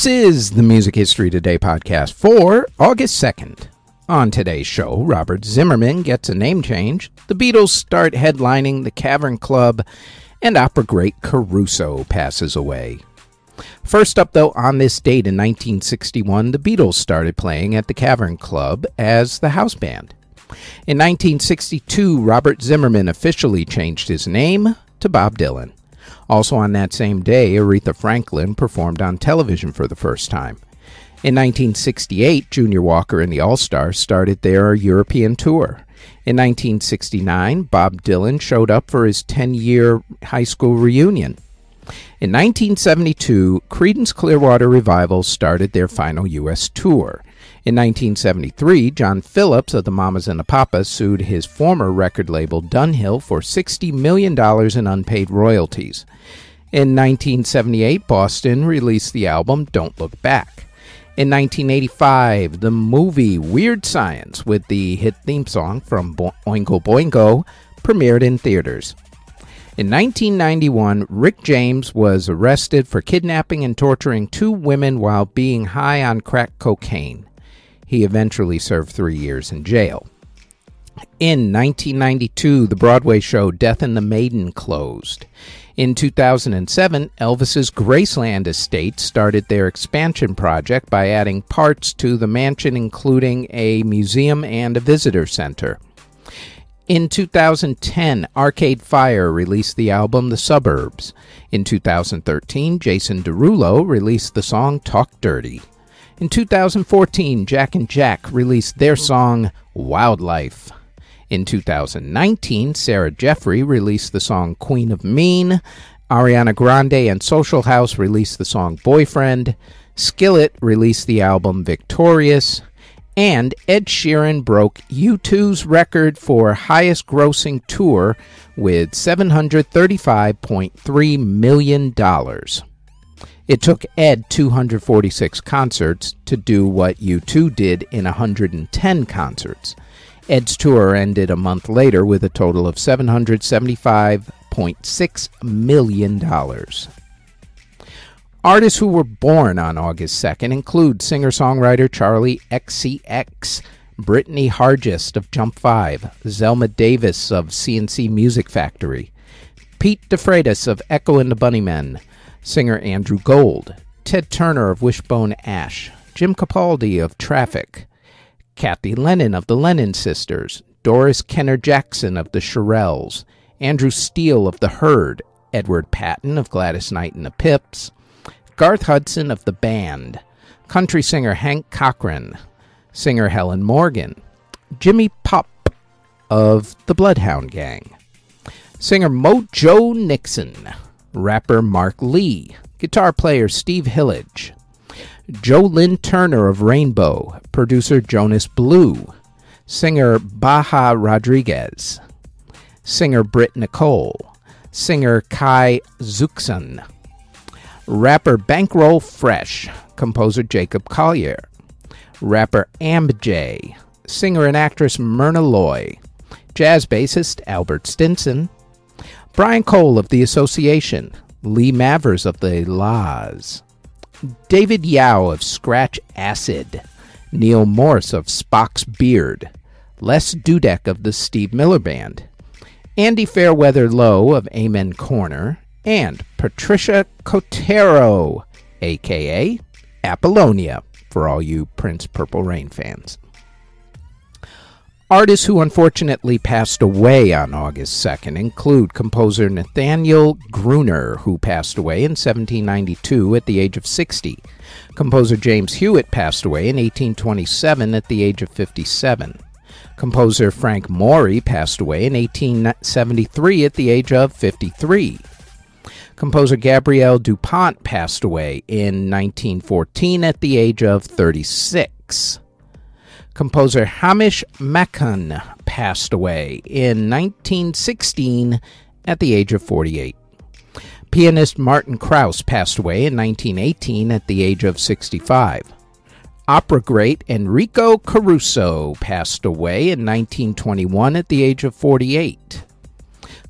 This is the Music History Today podcast for August 2nd. On today's show, Robert Zimmerman gets a name change, the Beatles start headlining the Cavern Club, and opera great Caruso passes away. First up, though, on this date in 1961, the Beatles started playing at the Cavern Club as the house band. In 1962, Robert Zimmerman officially changed his name to Bob Dylan. Also on that same day, Aretha Franklin performed on television for the first time. In 1968, Junior Walker and the All Stars started their European tour. In 1969, Bob Dylan showed up for his 10 year high school reunion. In 1972, Creedence Clearwater Revival started their final U.S. tour. In 1973, John Phillips of the Mamas and the Papas sued his former record label Dunhill for $60 million in unpaid royalties. In 1978, Boston released the album Don't Look Back. In 1985, the movie Weird Science, with the hit theme song from Oingo Boingo, premiered in theaters. In 1991, Rick James was arrested for kidnapping and torturing two women while being high on crack cocaine. He eventually served three years in jail. In 1992, the Broadway show Death and the Maiden closed. In 2007, Elvis's Graceland estate started their expansion project by adding parts to the mansion, including a museum and a visitor center. In 2010, Arcade Fire released the album The Suburbs. In 2013, Jason Derulo released the song Talk Dirty. In 2014, Jack and Jack released their song Wildlife. In 2019, Sarah Jeffrey released the song Queen of Mean. Ariana Grande and Social House released the song Boyfriend. Skillet released the album Victorious. And Ed Sheeran broke U2's record for highest grossing tour with $735.3 million. It took Ed 246 concerts to do what U2 did in 110 concerts. Ed's tour ended a month later with a total of $775.6 million. Artists who were born on August 2nd include singer songwriter Charli XCX, Brittany Hargest of Jump 5, Zelma Davis of C+C Music Factory, Pete DeFreitas of Echo and the Bunnymen, singer Andrew Gold, Ted Turner of Wishbone Ash, Jim Capaldi of Traffic, Kathy Lennon of the Lennon Sisters, Doris Kenner Jackson of the Shirelles, Andrew Steele of the Herd, Edward Patten of Gladys Knight and the Pips, Garth Hudson of the Band, country singer Hank Cochran, singer Helen Morgan, Jimmy Pop of the Bloodhound Gang, singer Mojo Nixon, rapper Mark Lee, guitar player Steve Hillage, Joe Lynn Turner of Rainbow, producer Jonas Blue, singer Baja Rodriguez, singer Britt Nicole, singer Kai Zuxan, rapper Bankroll Fresh, composer Jacob Collier, rapper J, singer and actress Myrna Loy, jazz bassist Albert Stinson, Brian Cole of The Association, Lee Mavers of The La's, David Yow of Scratch Acid, Neal Morse of Spock's Beard, Les Dudek of the Steve Miller Band, Andy Fairweather Low of Amen Corner, and Patricia Kotero, aka Apollonia, for all you Prince Purple Rain fans. Artists who unfortunately passed away on August 2nd include composer Nathaniel Gruner, who passed away in 1792 at the age of 60. Composer James Hewitt passed away in 1827 at the age of 57. Composer Frank Mori passed away in 1873 at the age of 53. Composer Gabriel Dupont passed away in 1914 at the age of 36. Composer Hamish MacCunn passed away in 1916 at the age of 48. Pianist Martin Krause passed away in 1918 at the age of 65. Opera great Enrico Caruso passed away in 1921 at the age of 48.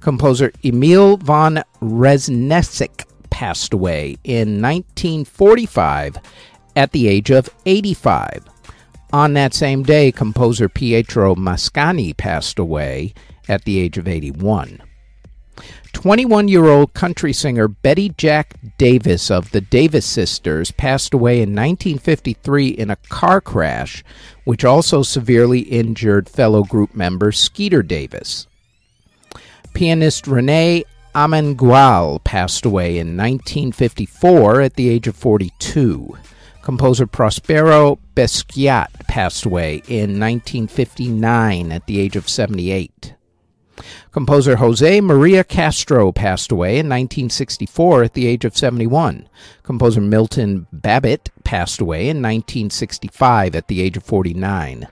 Composer Emil von Reznicek passed away in 1945 at the age of 85. On that same day, composer Pietro Mascagni passed away at the age of 81. 21 year old country singer Betty Jack Davis of the Davis Sisters passed away in 1953 in a car crash, which also severely injured fellow group member Skeeter Davis. Pianist Rene Amengual passed away in 1954 at the age of 42. Composer Prospero Bisquertt passed away in 1959 at the age of 78. Composer Jose Maria Castro passed away in 1964 at the age of 71. Composer Milton Babbitt passed away in 1965 at the age of 49.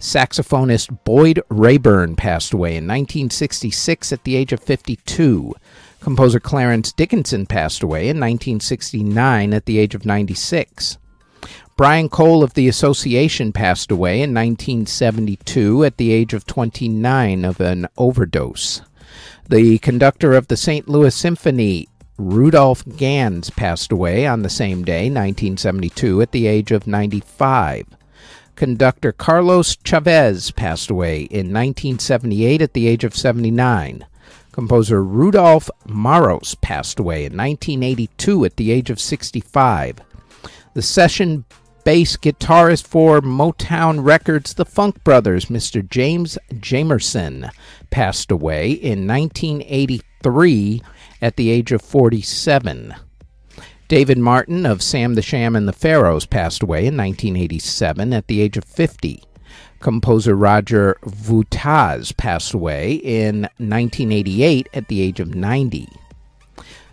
Saxophonist Boyd Raeburn passed away in 1966 at the age of 52. Composer Clarence Dickinson passed away in 1969 at the age of 96. Brian Cole of the Association passed away in 1972 at the age of 29 of an overdose. The conductor of the St. Louis Symphony, Rudolph Ganz, passed away on the same day, 1972, at the age of 95. Conductor Carlos Chavez passed away in 1978 at the age of 79. Composer Rudolph Maros passed away in 1982 at the age of 65. The session bass guitarist for Motown Records, the Funk Brothers, Mr. James Jamerson, passed away in 1983 at the age of 47. David Martin of Sam the Sham and the Pharaohs passed away in 1987 at the age of 50. Composer Roger Vuataz passed away in 1988 at the age of 90.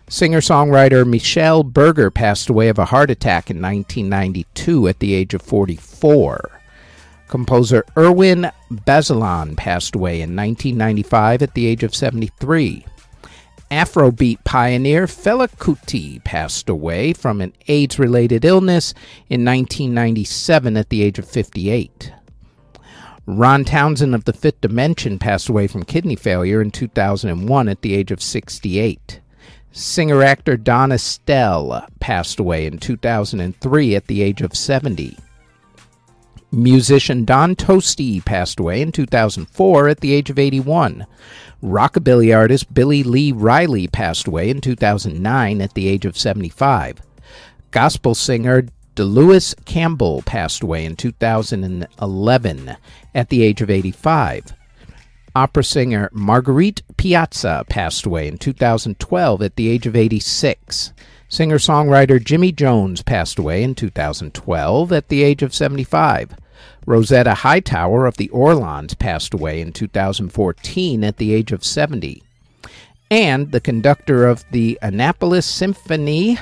Singer songwriter Michel Berger passed away of a heart attack in 1992 at the age of 44. Composer Irwin Bazelon passed away in 1995 at the age of 73. Afrobeat pioneer Fela Kuti passed away from an AIDS related illness in 1997 at the age of 58. Ron Townsend of the Fifth Dimension passed away from kidney failure in 2001 at the age of 68. Singer actor Don Estelle passed away in 2003 at the age of 70. Musician Don Tosti passed away in 2004 at the age of 81. Rockabilly artist Billy Lee Riley passed away in 2009 at the age of 75. Gospel singer Delois Campbell passed away in 2011 at the age of 85. Opera singer Marguerite Piazza passed away in 2012 at the age of 86. Singer songwriter Jimmy Jones passed away in 2012 at the age of 75. Rosetta Hightower of the Orlons passed away in 2014 at the age of 70. And the conductor of the Annapolis Symphony,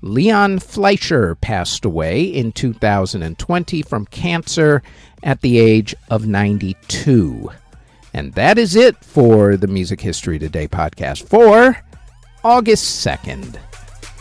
Leon Fleisher, passed away in 2020 from cancer at the age of 92. And that is it for the Music History Today podcast for August 2nd.